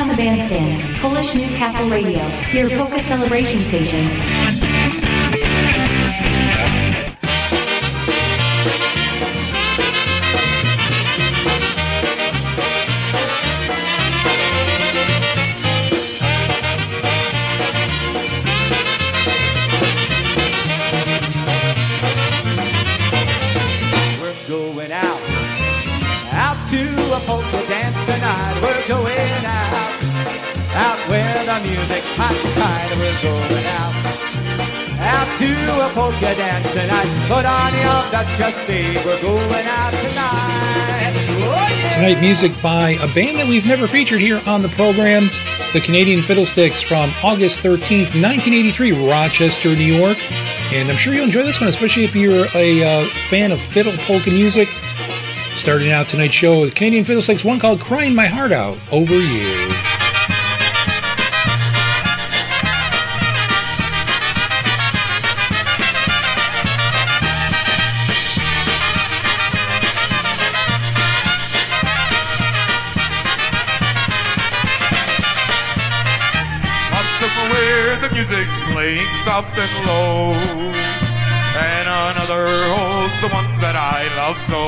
on the bandstand, Polish Newcastle Radio, your polka celebration station. The and. We're going out, out to a polka dance tonight. Put on your. We're going out tonight. Oh. Tonight, music by a band that we've never featured here on the program, the Canadian Fiddlesticks from August 13th, 1983, Rochester, New York. And I'm sure you'll enjoy this one, especially if you're a uh, fan of fiddle polka music. Starting out tonight's show with Canadian Fiddlesticks, one called Crying My Heart Out Over You. Soft and low, and another holds the one that I love so.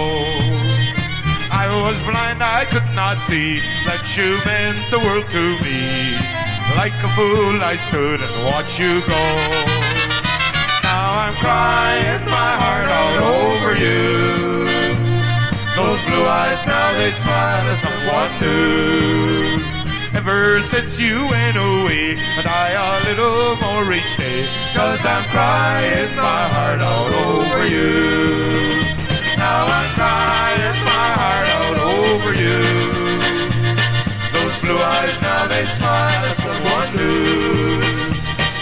I was blind, I could not see that you meant the world to me. Like a fool, I stood and watched you go. Now I'm crying my heart out over you. Those blue eyes now they smile at someone new. Ever since you went away, I die a little more each day. Cause I'm crying my heart out over you. Now I'm crying my heart out over you. Those blue eyes now they smile at someone new.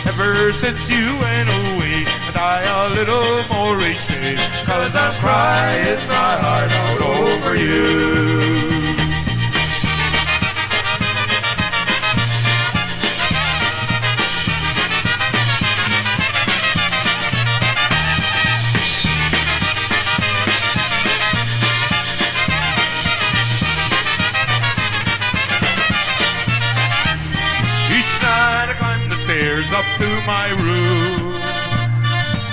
Ever since you went away, I die a little more each day. Cause I'm crying my heart out over you. My room.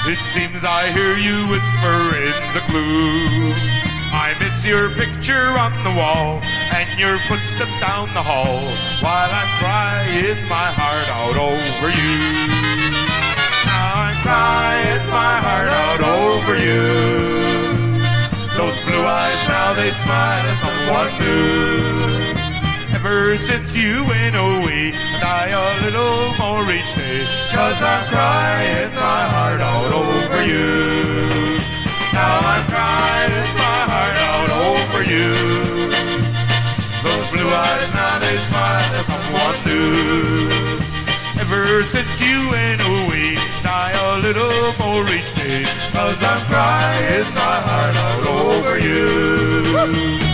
It seems I hear you whisper in the gloom. I miss your picture on the wall and your footsteps down the hall while I'm crying my heart out over you. Now I'm crying my heart out over you. Those blue eyes now they smile at someone new. Ever since you went away, I die a little more each day. Cause I'm crying my heart out over you. Now I'm crying my heart out over you. Those blue eyes now they smile at someone new. Ever since you went away, die a little more each day. Cause I'm crying my heart out over you. Thank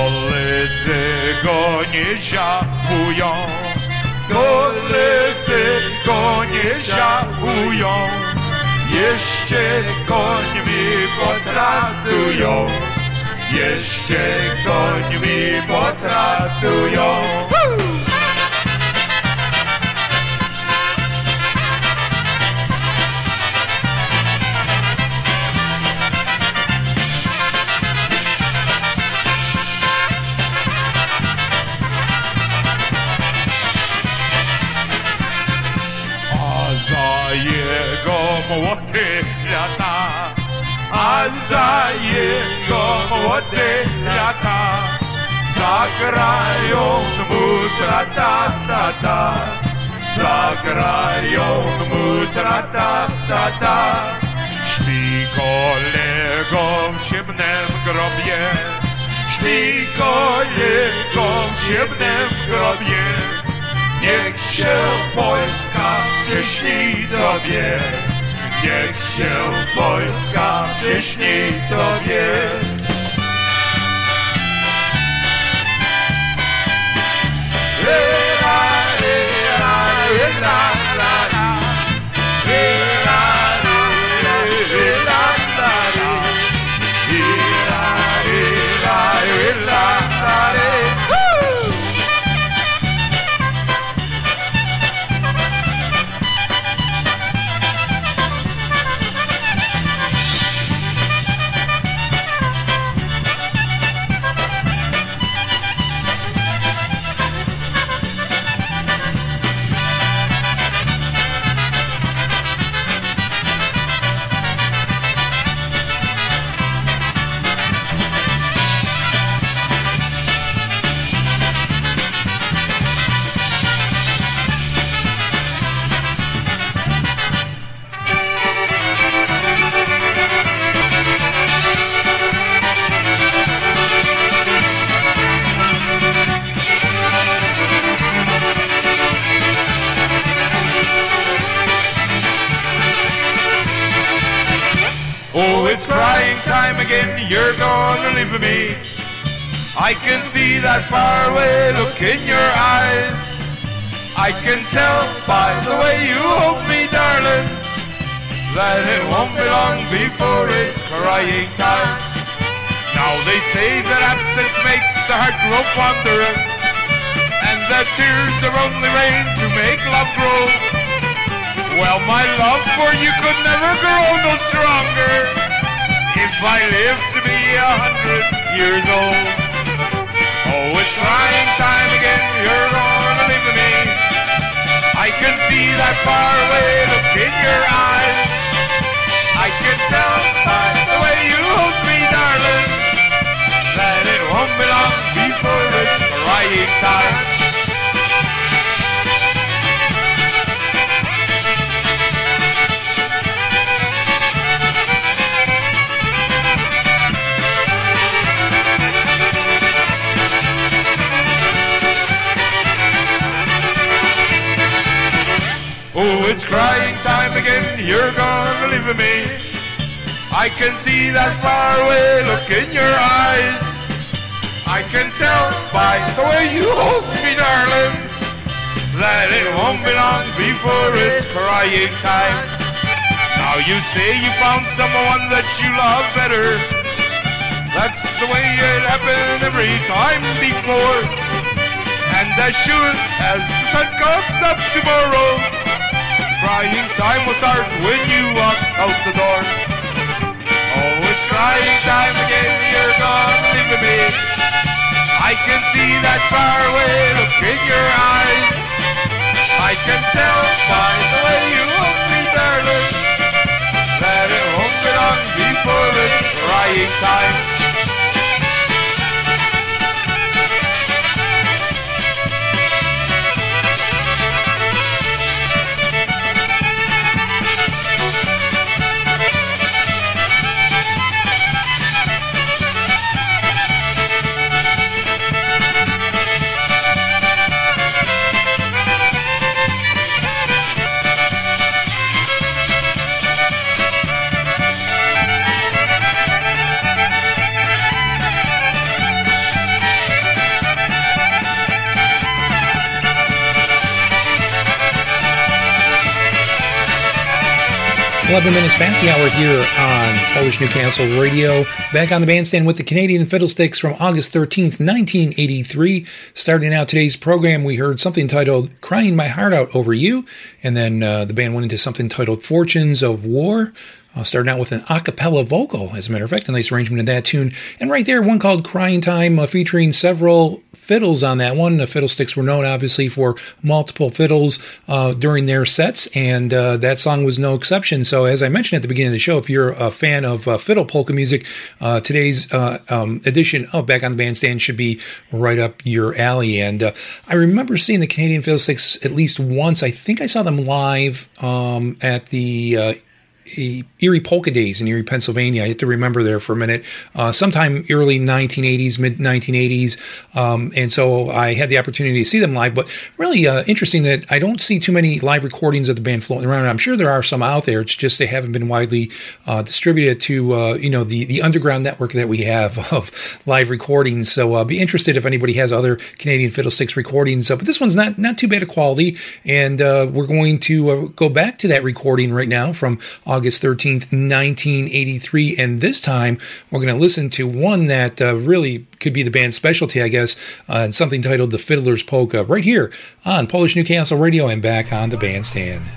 koledzy go nie żałują, koledzy go nie żałują, jeszcze końmi potratują. Jeszcze końmi potratują. A za jego młode lata, zagrają mu tra-ta-ta-ta, zagrają mu tra-ta-ta-ta. Śpi kolego w ciemnym grobie, śpi kolego w ciemnym grobie, Niech się Polska przyśni Tobie, niech się Polska przyśni Tobie. Woo! Faraway look in your eyes. I can tell by the way you hold me, darling, that it won't be long before it's crying time. Now they say that absence makes the heart grow fonder, and that tears are only rain to make love grow. Well, my love for you could never grow no stronger if I lived to be a hundred years old. Oh, it's crying time again, you're gonna leave me. I can see that faraway look in your eyes. I can tell by the way you hold me, darling, that it won't be long before it's crying time. Oh, it's crying time again, you're gonna leave me. I can see that faraway look in your eyes. I can tell by the way you hold me, darling, that it won't be long before it's crying time. Now you say you found someone that you love better. That's the way it happened every time before. And as sure as the sun comes up tomorrow, crying time will start when you walk out the door. Oh, it's crying time again, you're gone leaving me. I can see that faraway look in your eyes. I can tell by the way you hold me, darling, that it won't be long before it's crying time. 11 minutes past the hour here on Polish Newcastle Radio. Back on the bandstand with the Canadian Fiddlesticks from August 13th, 1983. Starting out today's program, we heard something titled Crying My Heart Out Over You. And then uh, the band went into something titled Fortunes of War. Uh, starting out with an a cappella vocal, as a matter of fact, a nice arrangement of that tune. And right there, one called Crying Time, uh, featuring several fiddles on that one. The Fiddlesticks were known, obviously, for multiple fiddles uh, during their sets, and uh, that song was no exception. So, as I mentioned at the beginning of the show, if you're a fan of uh, fiddle polka music, uh, today's um, edition of Back on the Bandstand should be right up your alley. And I remember seeing the Canadian Fiddlesticks at least once. I think I saw them live um, at the Erie Polka Days in Erie, Pennsylvania. I have to remember there for a minute. Uh, sometime early 1980s, mid 1980s, um, and so I had the opportunity to see them live. But really uh, interesting that I don't see too many live recordings of the band floating around. I'm sure there are some out there. It's just they haven't been widely uh, distributed to uh, you know the the underground network that we have of live recordings. So I'll uh, be interested if anybody has other Canadian Fiddlesticks recordings. Uh, but this one's not not too bad a quality, and we're going to go back to that recording right now from. August 13th, 1983. And this time we're going to listen to one that uh, really could be the band's specialty, I guess, uh, and something titled The Fiddler's Polka, right here on Polish Newcastle Radio and back on the bandstand.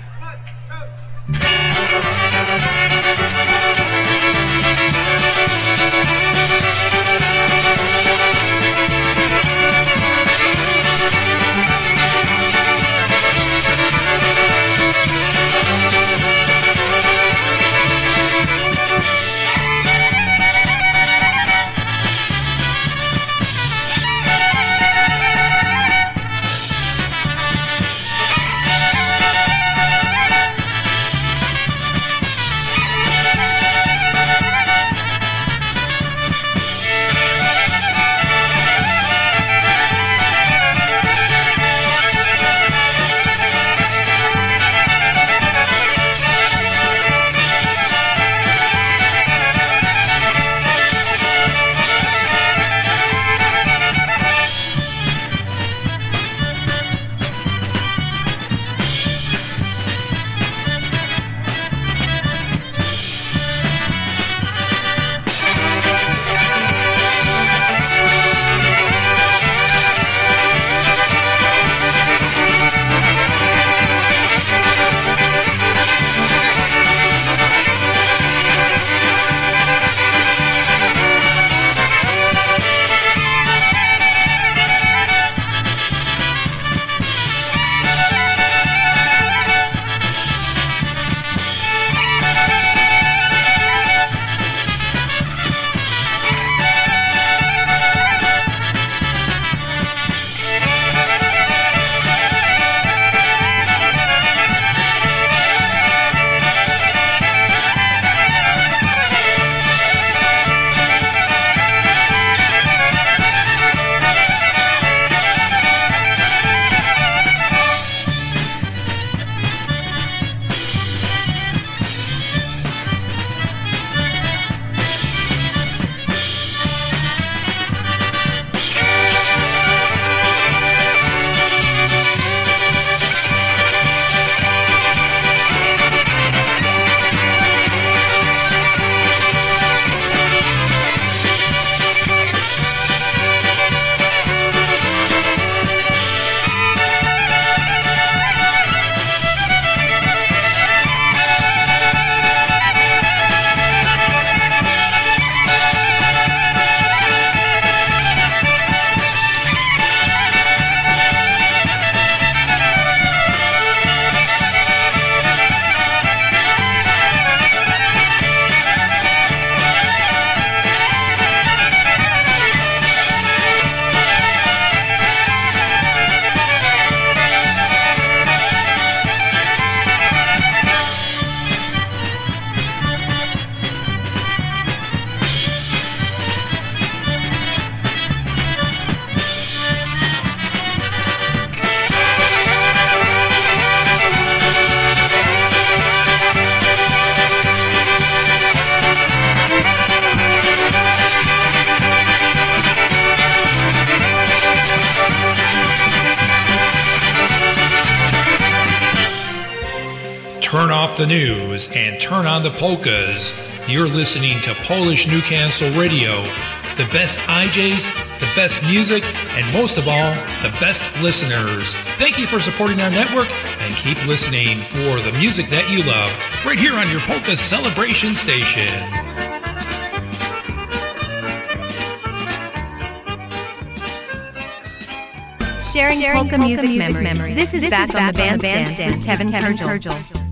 The news and turn on the polkas. You're listening to Polish Newcastle Radio. The best DJs, the best music, and most of all, the best listeners. Thank you for supporting our network and keep listening for the music that you love right here on your Polka Celebration Station. Sharing, Sharing polka, polka music, music memories. memories. This is this back, is on, the bandstand, bandstand with Kevin, Kevin Kurdziel.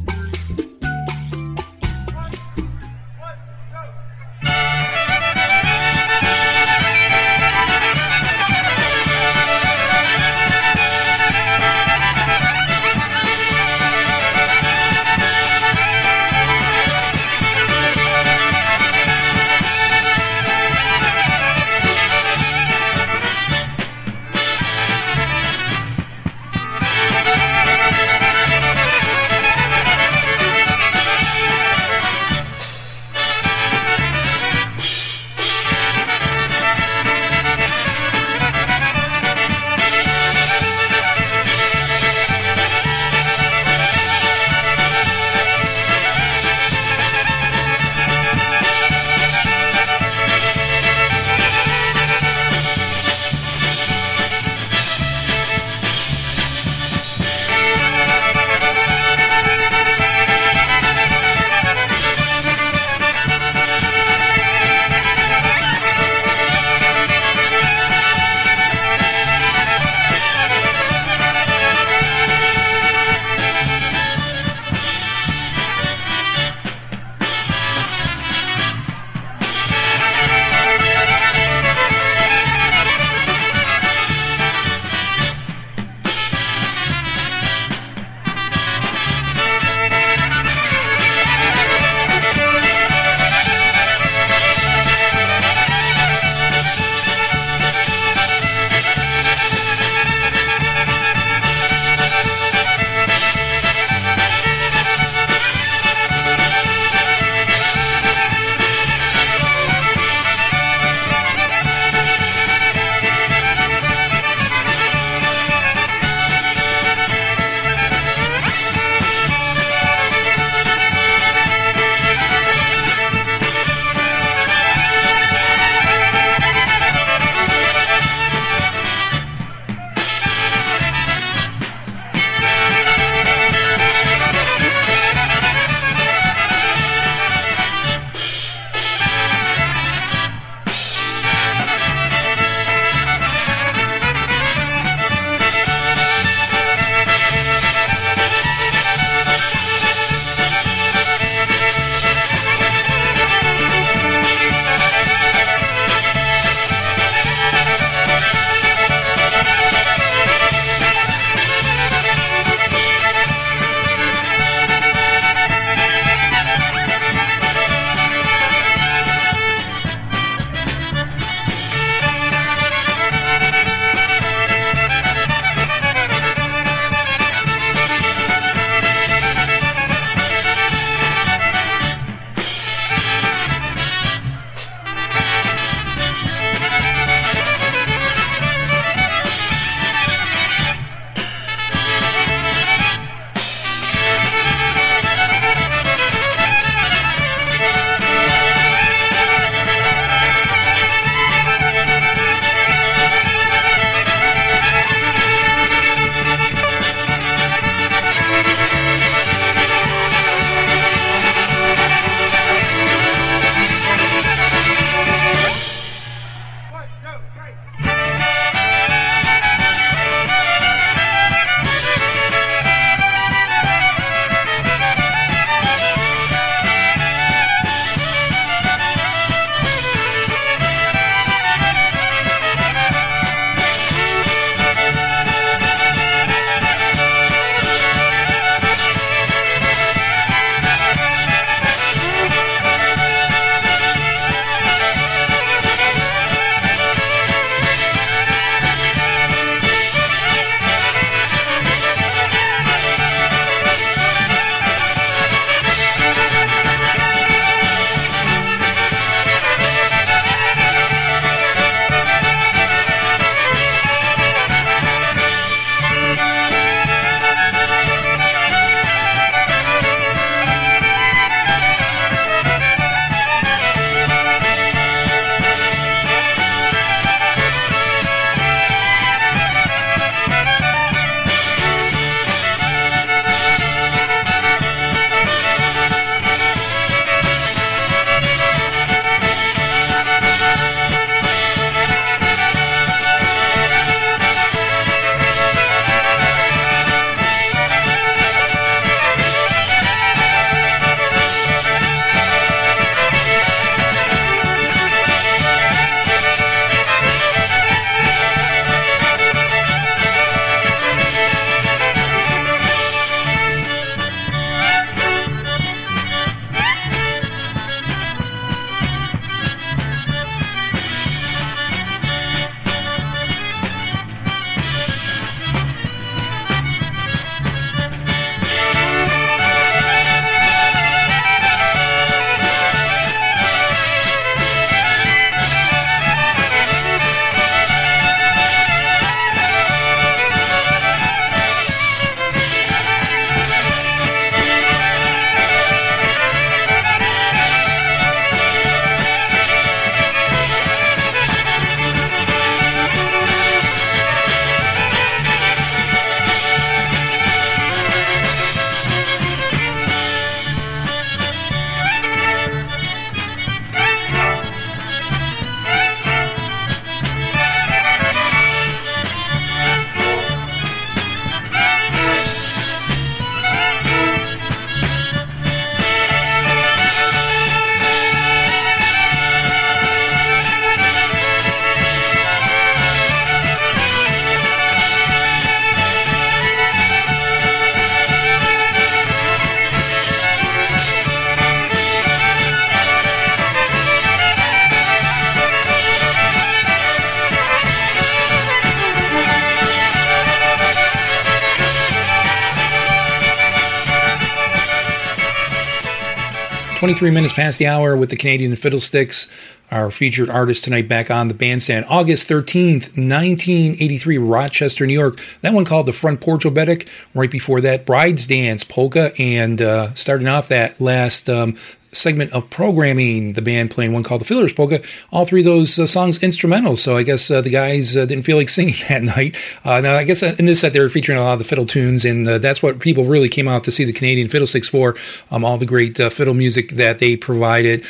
23 minutes past the hour with the Canadian Fiddlesticks, our featured artist tonight back on the bandstand. August 13th, 1983, Rochester, New York. That one called The Front Porch Oberek. Right before that, Bride's Dance, Polka, and uh, starting off that last um, segment of programming, the band playing one called the Fiddler's Polka. All three of those uh, songs instrumental, so I guess uh, the guys uh, didn't feel like singing that night. Uh, now, I guess in this set they were featuring a lot of the fiddle tunes, and uh, that's what people really came out to see the Canadian Fiddlesticks for. Um, all the great uh, fiddle music that they provided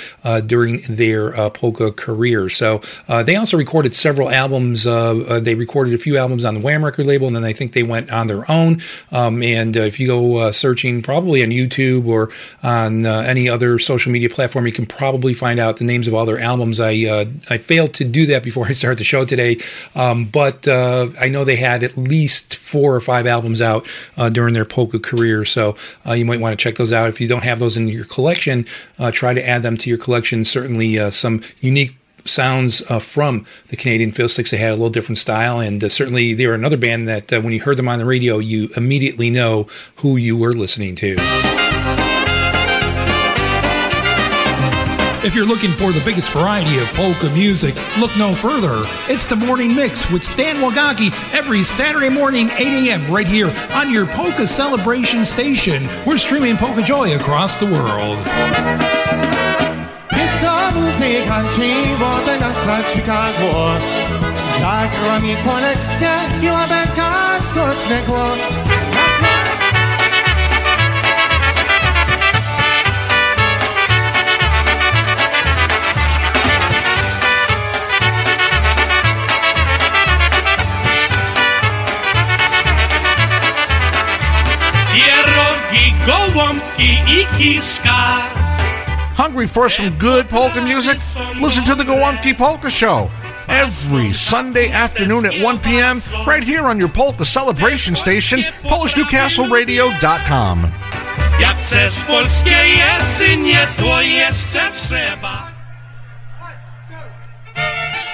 during their polka career. So they also recorded several albums. they recorded a few albums on the Wham record label, and then I think they went on their own. Um, and if you go searching, probably on YouTube or on any other social social media platform, you can probably find out the names of all their albums. I uh, I failed to do that before I started the show today, um, but uh, I know they had at least four or five albums out uh, during their polka career, so uh, you might want to check those out. If you don't have those in your collection, uh, try to add them to your collection. Certainly, uh, some unique sounds uh, from the Canadian Fiddlesticks. They had a little different style, and uh, certainly they're another band that uh, when you heard them on the radio, you immediately know who you were listening to. If you're looking for the biggest variety of polka music, look no further. It's the Morning Mix with Stan Wagaki every Saturday morning, 8 a.m. right here on your Polka Celebration station. We're streaming Polka Joy across the world. Hungry for some good polka music? Listen to the Gołąbki Polka Show every Sunday afternoon at 1 p.m. right here on your polka celebration station, PolishNewcastleRadio.com.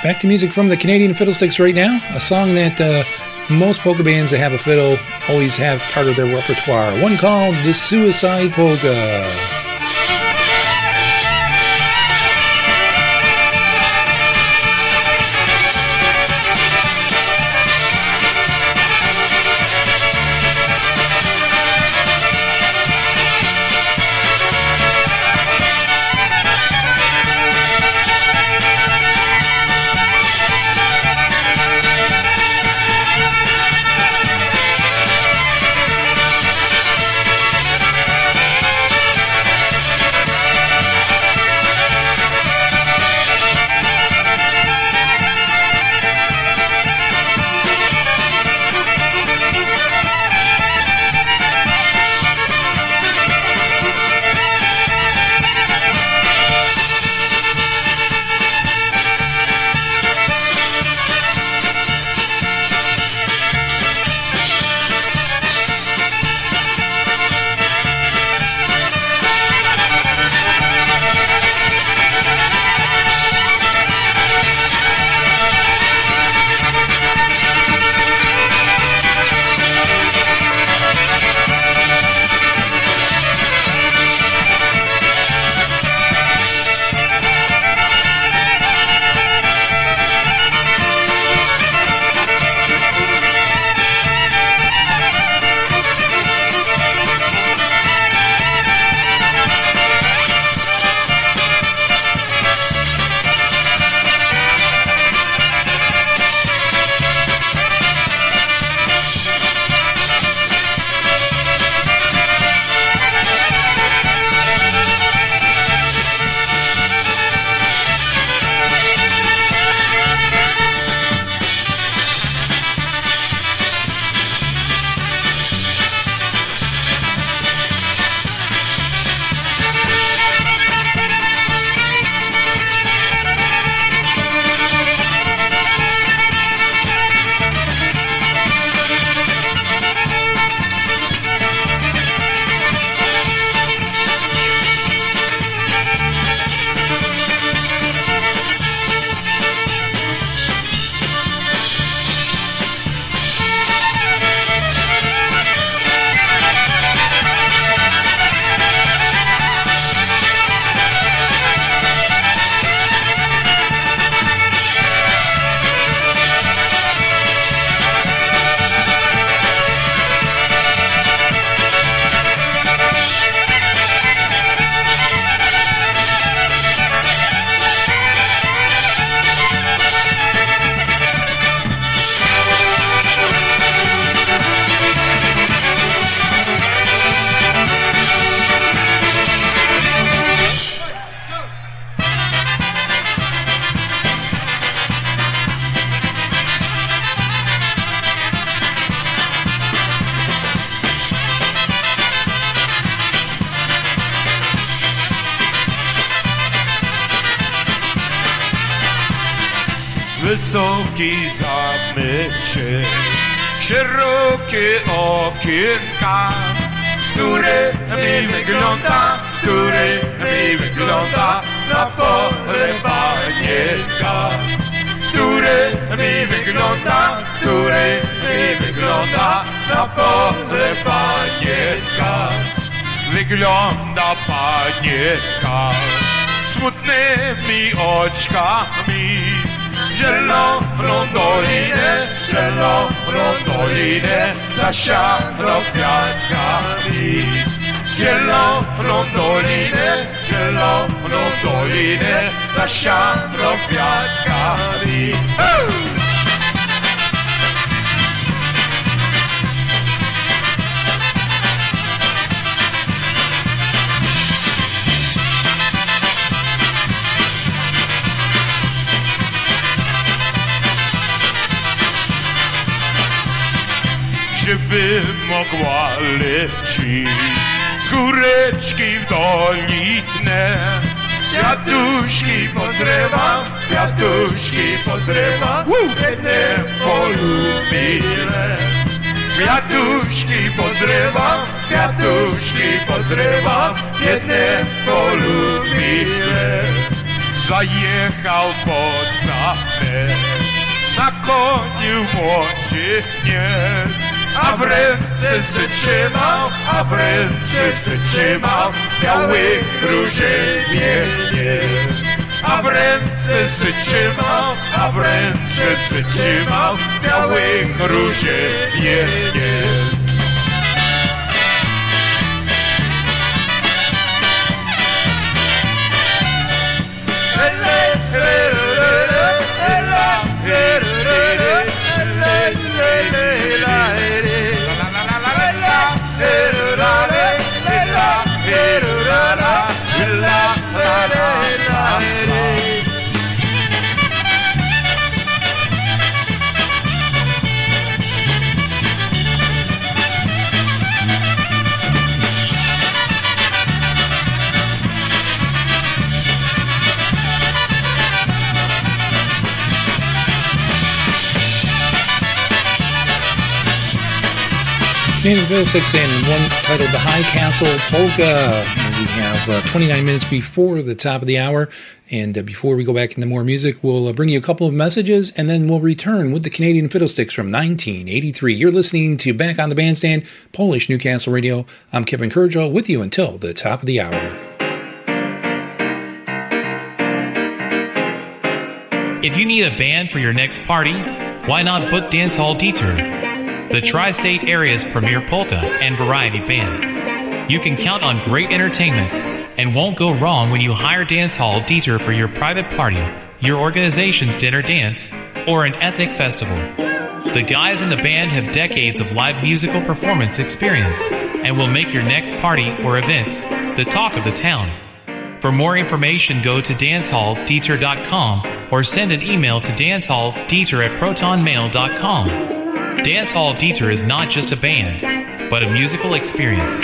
Back to music from the Canadian Fiddlesticks right now. A song that uh, most polka bands that have a fiddle always have part of their repertoire. One called the Suicide Polka. Mi wygląda na pole panienka, który mi wygląda, który mi wygląda na pole panienka, wygląda panienka smutnymi oczkami. Zieloną dolinę, zieloną dolinę zasiano kwiatkami. Zieloną dolinę, zieloną dolinę zasiano kwiatkami. Hey! żeby mogła lecieć z góreczki w ne. Kwiatuszki pozrywa, kwiatuszki pozrywa, biedne polubile. Kwiatuszki pozrywa, kwiatuszki pozrywa, biedne polubile. Zajechal pod sapę, na koni v oči hněd, Apryl wszyscy trzymał, apryl wszyscy trzymał, biały różyniec jest. Apryl wszyscy trzymał, apryl wszyscy trzymał, białych różyniec hey, hey. Canadian Fiddlesticks and one titled The High Castle Polka. And we have uh, 29 minutes before the top of the hour. And uh, before we go back into more music, we'll uh, bring you a couple of messages and then we'll return with the Canadian Fiddlesticks from 1983. You're listening to Back on the Bandstand, Polish Newcastle Radio. I'm Kevin Kurdziel with you until the top of the hour. If you need a band for your next party, why not book Dance Hall Detour? The tri state area's premier polka and variety band. You can count on great entertainment and won't go wrong when you hire Dance Hall Detour for your private party, your organization's dinner dance, or an ethnic festival. The guys in the band have decades of live musical performance experience and will make your next party or event the talk of the town. For more information, go to dancehalldetour.com or send an email to dancehalldetour at protonmail.com. Dance Hall Detour is not just a band, but a musical experience.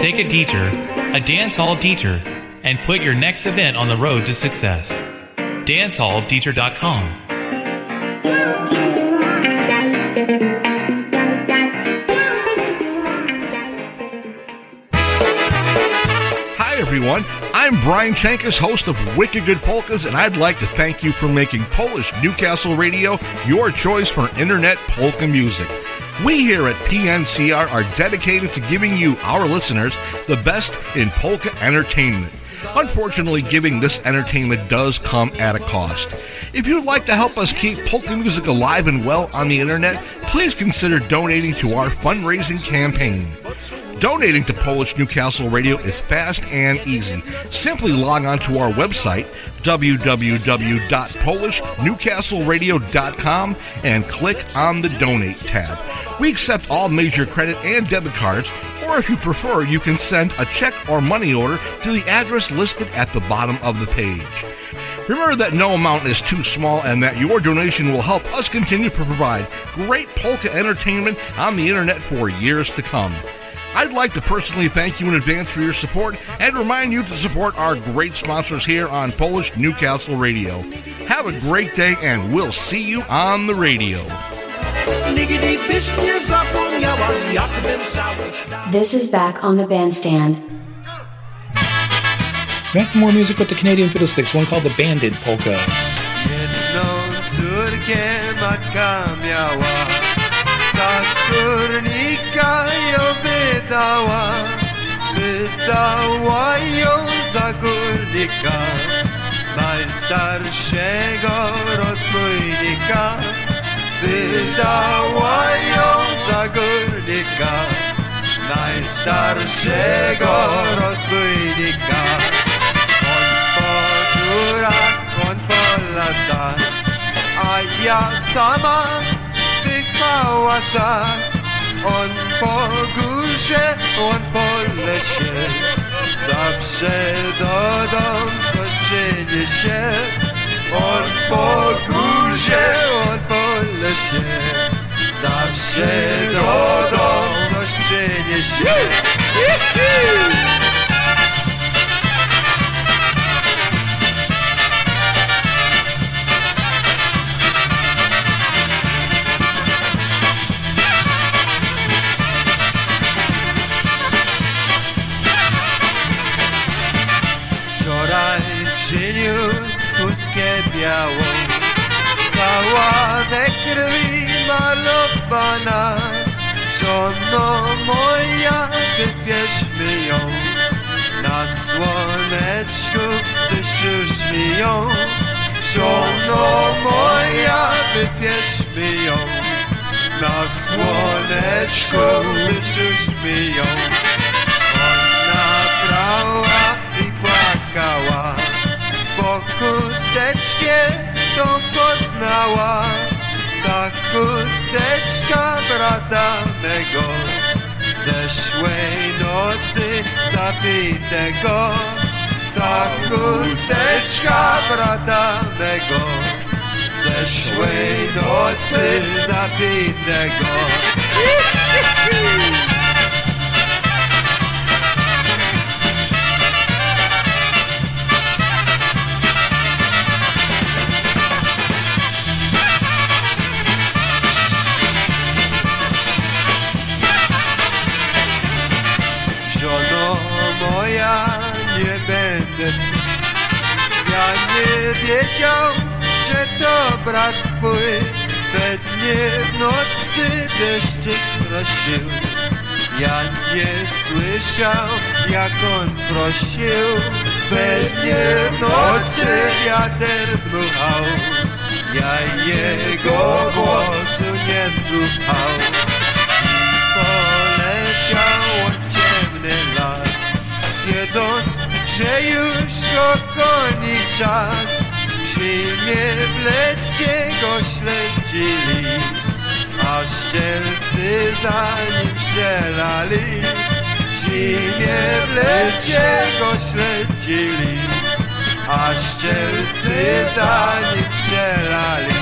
Take a Dieter, a Dance Hall Dieter, and put your next event on the road to success. DanceHallDetour.com. Hi, everyone. I'm Brian Chankus, host of Wicked Good Polkas, and I'd like to thank you for making Polish Newcastle Radio your choice for internet polka music. We here at PNCR are dedicated to giving you, our listeners, the best in polka entertainment. Unfortunately, giving this entertainment does come at a cost. If you'd like to help us keep polka music alive and well on the internet, please consider donating to our fundraising campaign. Donating to Polish Newcastle Radio is fast and easy. Simply log on to our website, www.polishnewcastleradio.com, and click on the Donate tab. We accept all major credit and debit cards, or if you prefer, you can send a check or money order to the address listed at the bottom of the page. Remember that no amount is too small and that your donation will help us continue to provide great polka entertainment on the internet for years to come. I'd like to personally thank you in advance for your support and remind you to support our great sponsors here on Polish Newcastle Radio. Have a great day, and we'll see you on the radio. This is back on the bandstand. Back to more music with the Canadian Fiddlesticks, one called the Bandit Polka. Górnika ją wydała, wydała ją za górnika, najstarszego rozbójnika. Wydała ją za górnika, najstarszego rozbójnika. On po górach, on po lasach, a ja sama w tych pałacach. On po górze, on po lesie, zawsze do dom coś przyniesie. On po górze, on po lesie, zawsze do dom coś przyniesie. Białą, cała we krwi malowana. Żono moja, wybierz mi ją, na słoneczku wysusz mi ją. Żono moja, wybierz mi na słoneczku ją. Tą poznała. Ta chusteczka brata mego, zeszłej nocy zabitego. Ta chusteczka brata mego, zeszłej nocy zabitego. Wiedział, że to brat twój we dnie w nocy deszczyk prosił. Ja nie słyszał, jak on prosił. We dnie w nocy wiatr dmuchał. Ja jego głosu nie słuchał. Poleciał w ciemny las, wiedząc, że już go goni czas. Szli mnie w lecie go śledzili, a ścielcy za nim strzelali. Mnie w lecie go śledzili, a ścielcy za nim strzelali.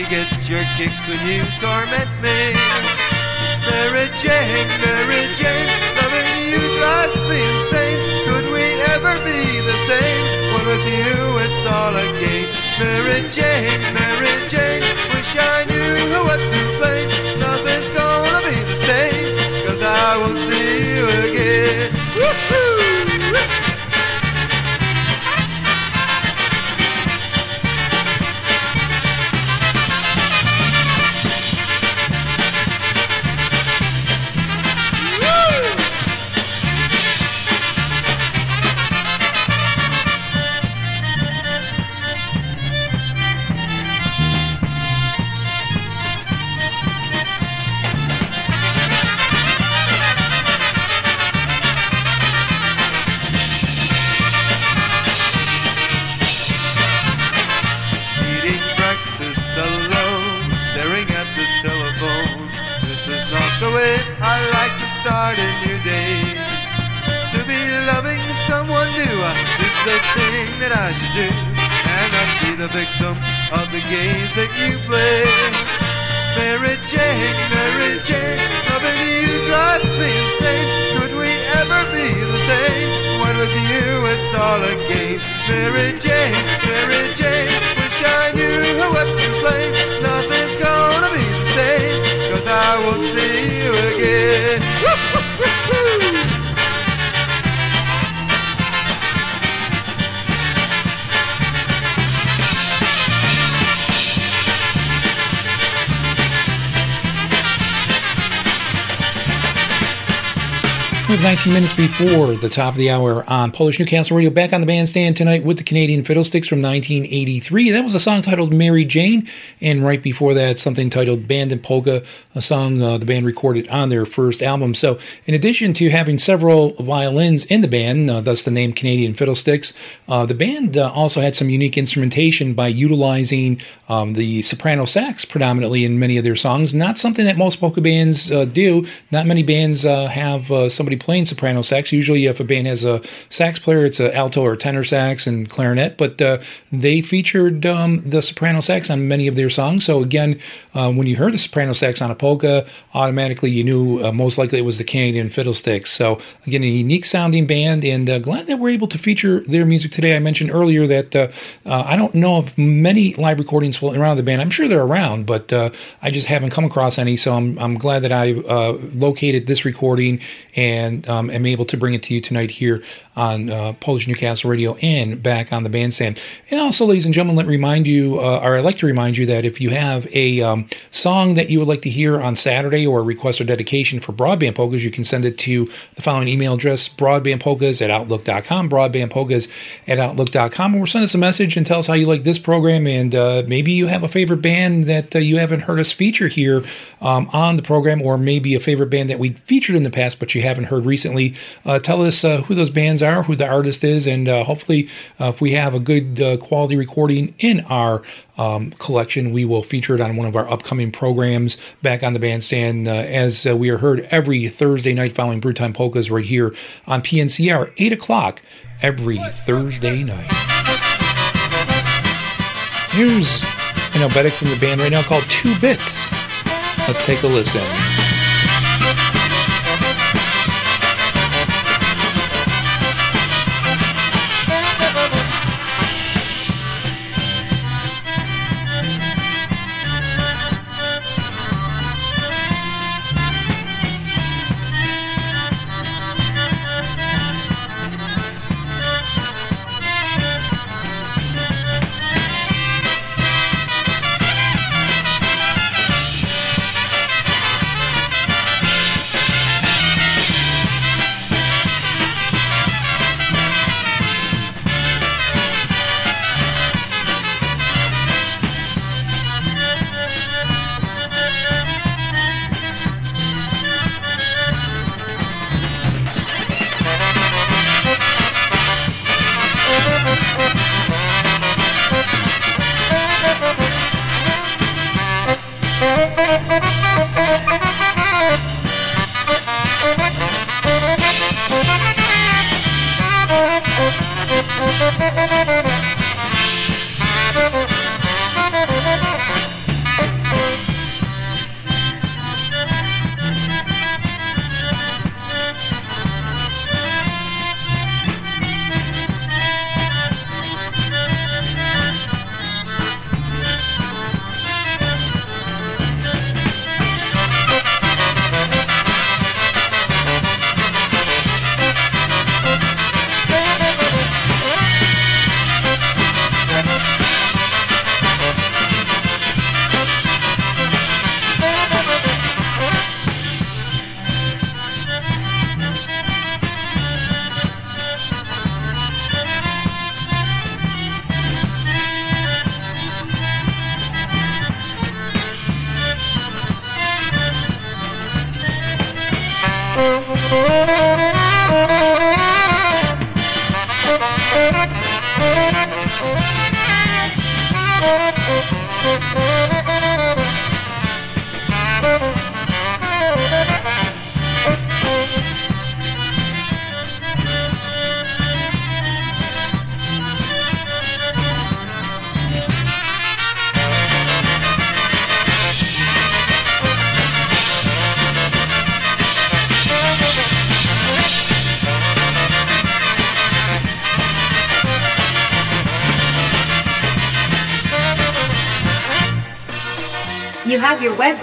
You get your kicks when you torment me. Mary Jane, Mary Jane, loving you drives me insane. Could we ever be the same? When with you it's all a game. Mary Jane, Mary Jane, wish I knew what to blame. Nothing's gonna be the same, cause I won't see you again. Before the top of the hour on Polish Newcastle Radio. Back on the bandstand tonight with the Canadian Fiddlesticks from 1983. That was a song titled Mary Jane. And right before that, something titled Bandit Polka, a song uh, the band recorded on their first album. So, in addition to having several violins in the band, uh, thus the name Canadian Fiddlesticks, uh, the band uh, also had some unique instrumentation by utilizing um, the soprano sax predominantly in many of their songs. Not something that most polka bands uh, do. Not many bands uh, have somebody playing soprano sax. Usually, if a band has a sax player, it's a alto or tenor sax and clarinet. But uh, they featured um, the soprano sax on many of their songs. So again, uh, when you heard the soprano sax on a polka, automatically you knew uh, most likely it was the Canadian Fiddlesticks. So again, a unique sounding band, and uh, glad that we're able to feature their music today. I mentioned earlier that uh, I don't know of many live recordings floating around the band. I'm sure they're around, but I just haven't come across any. So I'm, I'm glad that I located this recording and um, am able to bring it to you tonight here on uh, Polish Newcastle Radio and back on the bandstand. And also, ladies and gentlemen, let me remind you, uh, or I'd like to remind you that if you have a um, song that you would like to hear on Saturday or request or dedication for Broadband Polkas, you can send it to the following email address, broadbandpolkas at outlook.com, broadbandpolkas at outlook.com, or send us a message and tell us how you like this program. And uh, maybe you have a favorite band that uh, you haven't heard us feature here um, on the program, or maybe a favorite band that we featured in the past but you haven't heard recently. Uh, tell us uh, who those bands are, who the artist is, and uh, hopefully, if we have a good quality recording in our um, collection, we will feature it on one of our upcoming programs back on the bandstand, as we are heard every Thursday night following Brewtime Polkas right here on PNCR, 8 o'clock every Thursday night. Here's an oberek from the band right now called Two Bits. Let's take a listen.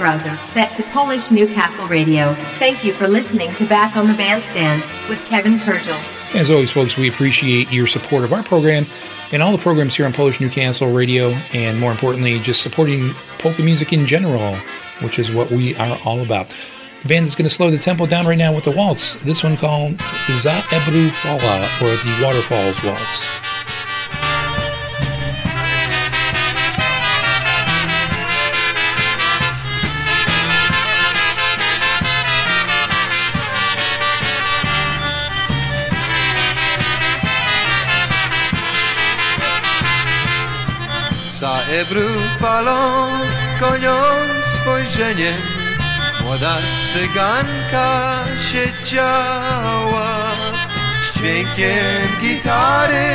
Browser set to Polish Newcastle Radio. Thank you for listening to Back on the Bandstand with Kevin Kurdziel. As always, folks, we appreciate your support of our program and all the programs here on Polish Newcastle Radio, and more importantly, just supporting polka music in general, which is what we are all about. The band is going to slow the tempo down right now with a waltz. This one called Za Ebru Fala, or the Waterfalls Waltz. Za Ebru falą gonią spojrzeniem Młoda cyganka siedziała Z dźwiękiem gitary,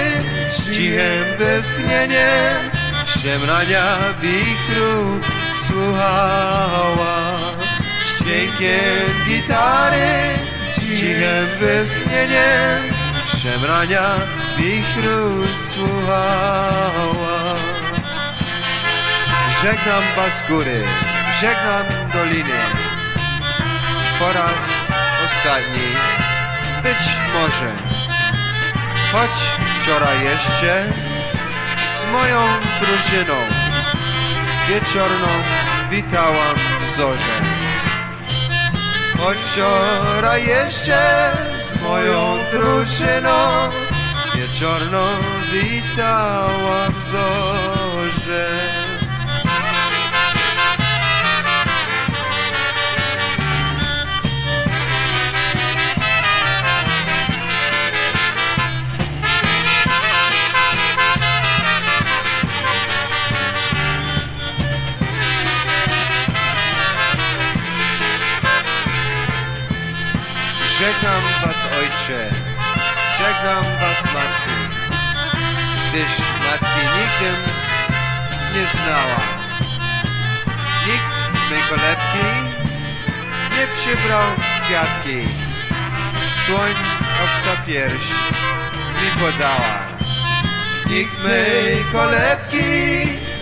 z cichym westchnieniem Szemrania wichru słuchała Z dźwiękiem gitary, z cichym westchnieniem Szemrania wichru słuchała Żegnam was góry, żegnam doliny. Po raz ostatni, być może, choć wczoraj jeszcze z moją drużyną wieczorną witałam zorze. Choć wczoraj jeszcze z moją drużyną wieczorną witałam zorze. Żegnam was ojcze, żegnam was matki, gdyż matki nigdy nie znała. Nikt mej kolebki nie przybrał kwiatki, dłoń obca pierś mi podała. Nikt mej kolebki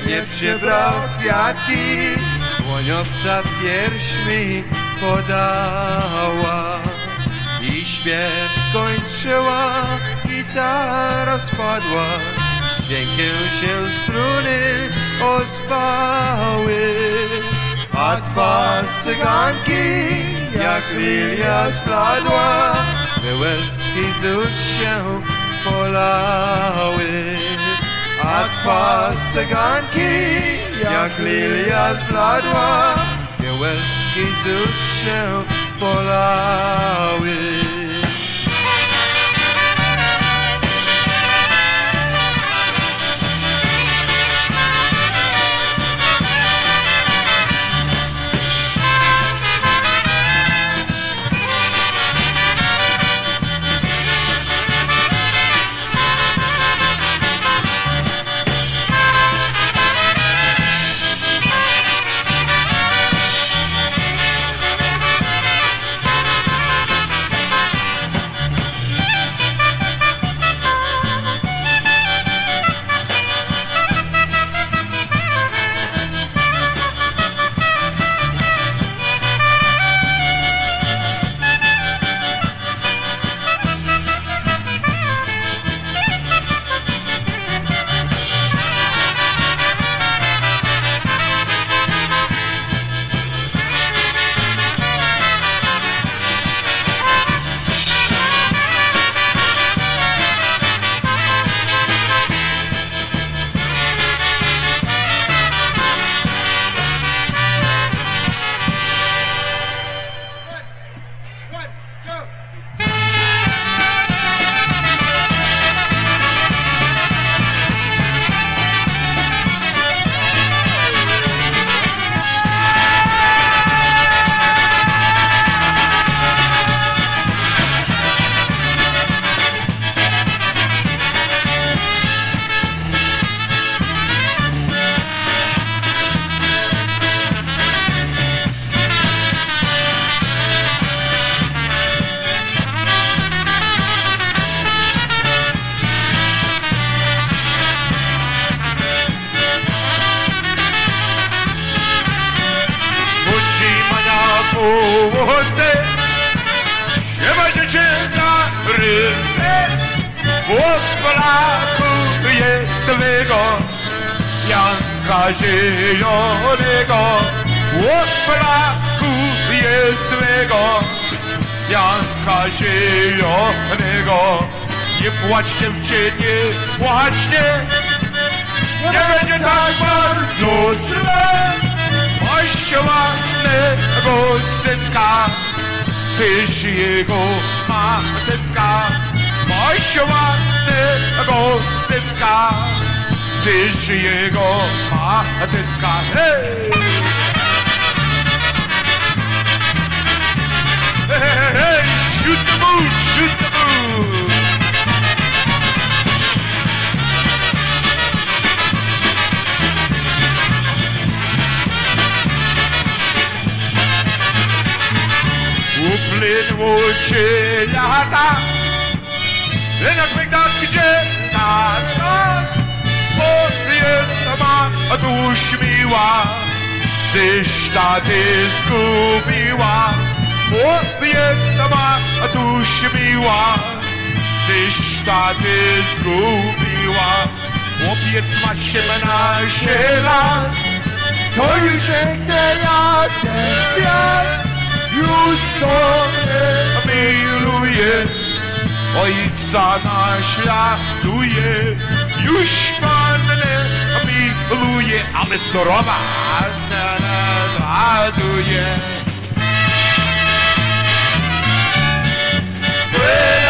nie przybrał kwiatki, dłoń obca pierś mi podała. Śpiew skończyła, gitara spadła, z dźwiękiem się struny ozwały. A twarz cyganki, jak lilia spladła, by łezki z się polały. A twarz cyganki, jak lilia zbladła, by łezki z się polały. 오빠라그의 슬레고 양가지요 내가 오빠라그의 슬레고 양가지요 내가 nie płaczcie w nie płaczcie Nie będzie tak bardzo źle Osiołanego synka Tyś jego matynka Osiołanego synka Tyś jego matynka Hej! Hey, hey, hey, shoot the moon, shoot the moon. Upłynęło cię lata Synek mych dat gdzie? Tata Powiedz sama, a dusz miła. Tyś taty zgubiła Powiedz sama, a dusz miła. Tyś taty zgubiła Chłopiec ma 17 lat. To już nie ja ten świat już to nie miluje, ojca zanašla duje Już pan miłuje Ale zdrowa raduje Hey!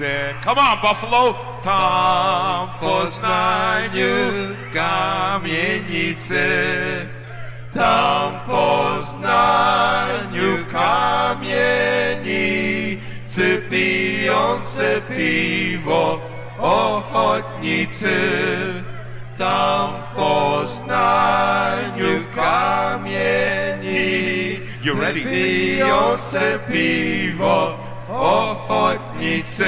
Kamienicy. Come on, Buffalo! Tam w Poznaniu kamienicy. Tam w Poznaniu w kamienicy pijące piwo ochotnicy. Tam w Poznaniu w kamieni You ready? Pijące piwo ochotnicy.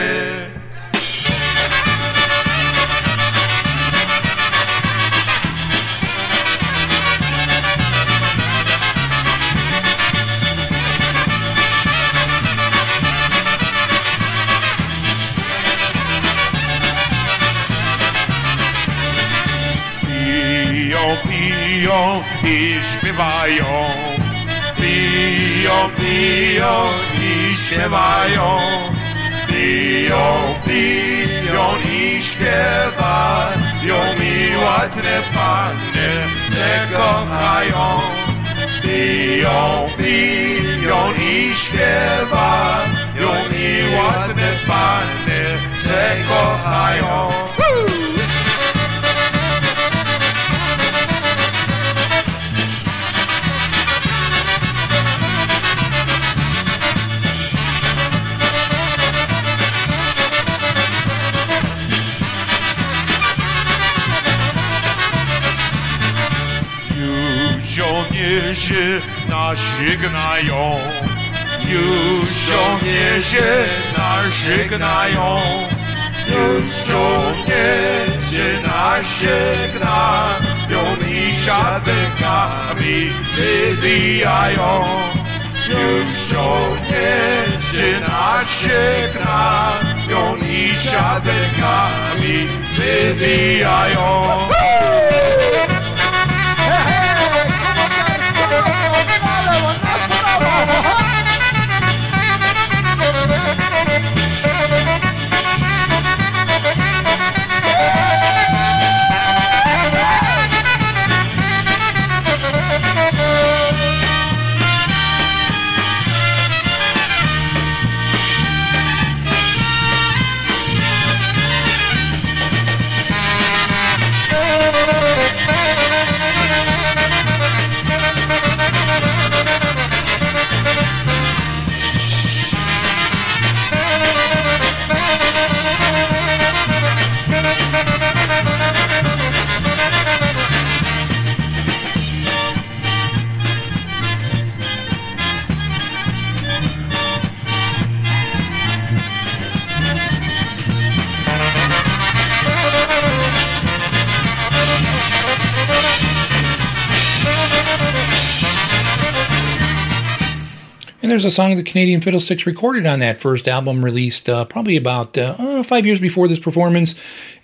Piją, piją i śpiewają. Piją, piją i śpiewają. Piją, piją i śpiewają. I ładne panny se kochają. Piją, piją i śpiewają. I ładne panny se kochają. Woo! żołnierzy nasi gnają. Już żołnierze nasi gnają. Już żołnierze nasi gnają i siatkami wybijają. Już żołnierze nasi gnają i siatkami wybijają. ஒன்னா there's a song the Canadian Fiddlesticks recorded on that first album released uh, probably about uh, uh five years before this performance,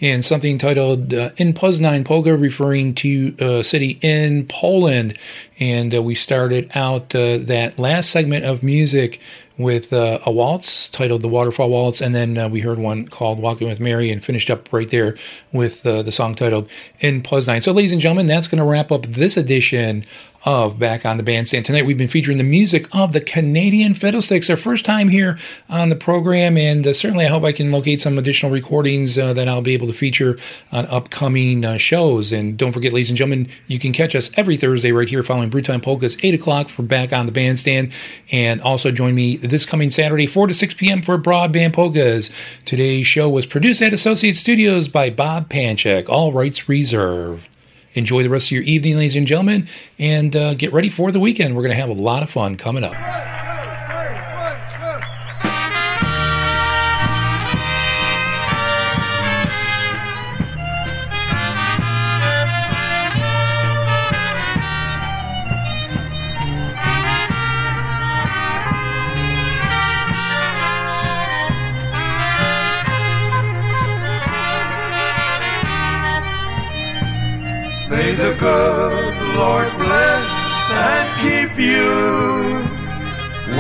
and something titled uh, In Poznań Polka, referring to a city in Poland. And uh, we started out uh, that last segment of music with uh, a waltz titled The Waterfall Waltz, and then uh, we heard one called Walking with Mary and finished up right there with uh, the song titled In Poznań. So, ladies and gentlemen, that's going to wrap up this edition of Back on the Bandstand. Tonight we've been featuring the music of the Canadian Fiddlesticks, their first time here on the program, and uh, certainly I hope I can locate some additional recordings uh, that I'll be able to feature on upcoming uh, shows. And don't forget, ladies and gentlemen, you can catch us every Thursday right here following Brewtime Polkas, 8 o'clock for Back on the Bandstand, and also join me this coming Saturday, 4 to 6 p.m. for Broadband Polkas. Today's show was produced at Associate Studios by Bob Panchek, all rights reserved. Enjoy the rest of your evening, ladies and gentlemen, and uh, get ready for the weekend. We're going to have a lot of fun coming up. May the good Lord bless and keep you,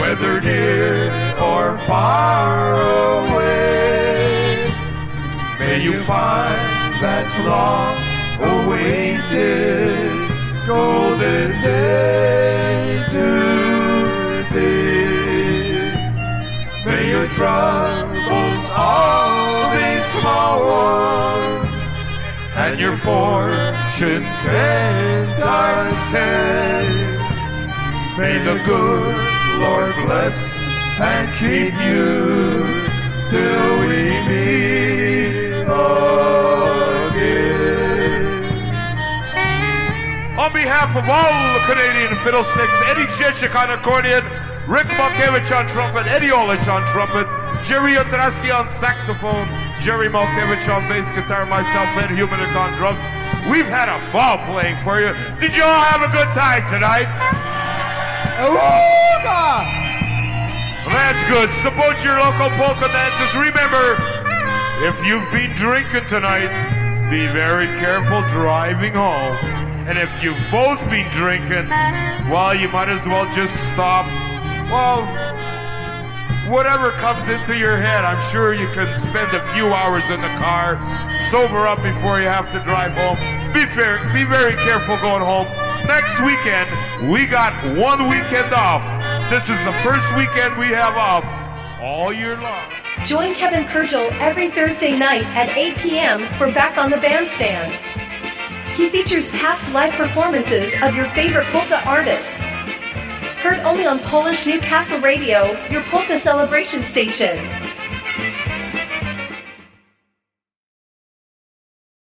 whether near or far away. May you find that long awaited golden day today. May your troubles all be small and your fortune ten times ten. May the good Lord bless and keep you till we meet again. On behalf of all the Canadian Fiddlesticks, Eddie Sheshik on accordion, Rick Malkevich on trumpet, Eddie Olish on trumpet, Jerry Andrasky on saxophone, Jerry Malkevich on bass guitar, myself, Ed Humanik on drums. We've had a ball playing for you. Did you all have a good time tonight? That's good. Support your local polka dancers. Remember, if you've been drinking tonight, be very careful driving home. And if you've both been drinking, well, you might as well just stop. Well, whatever comes into your head, I'm sure you can spend a few hours in the car, sober up before you have to drive home. Be fair, be very careful going home. Next weekend, we got one weekend off. This is the first weekend we have off all year long. Join Kevin Kurdziel every Thursday night at 8 p.m. for Back on the Bandstand. He features past live performances of your favorite polka artists. Heard only on Polish Newcastle Radio, your polka celebration station.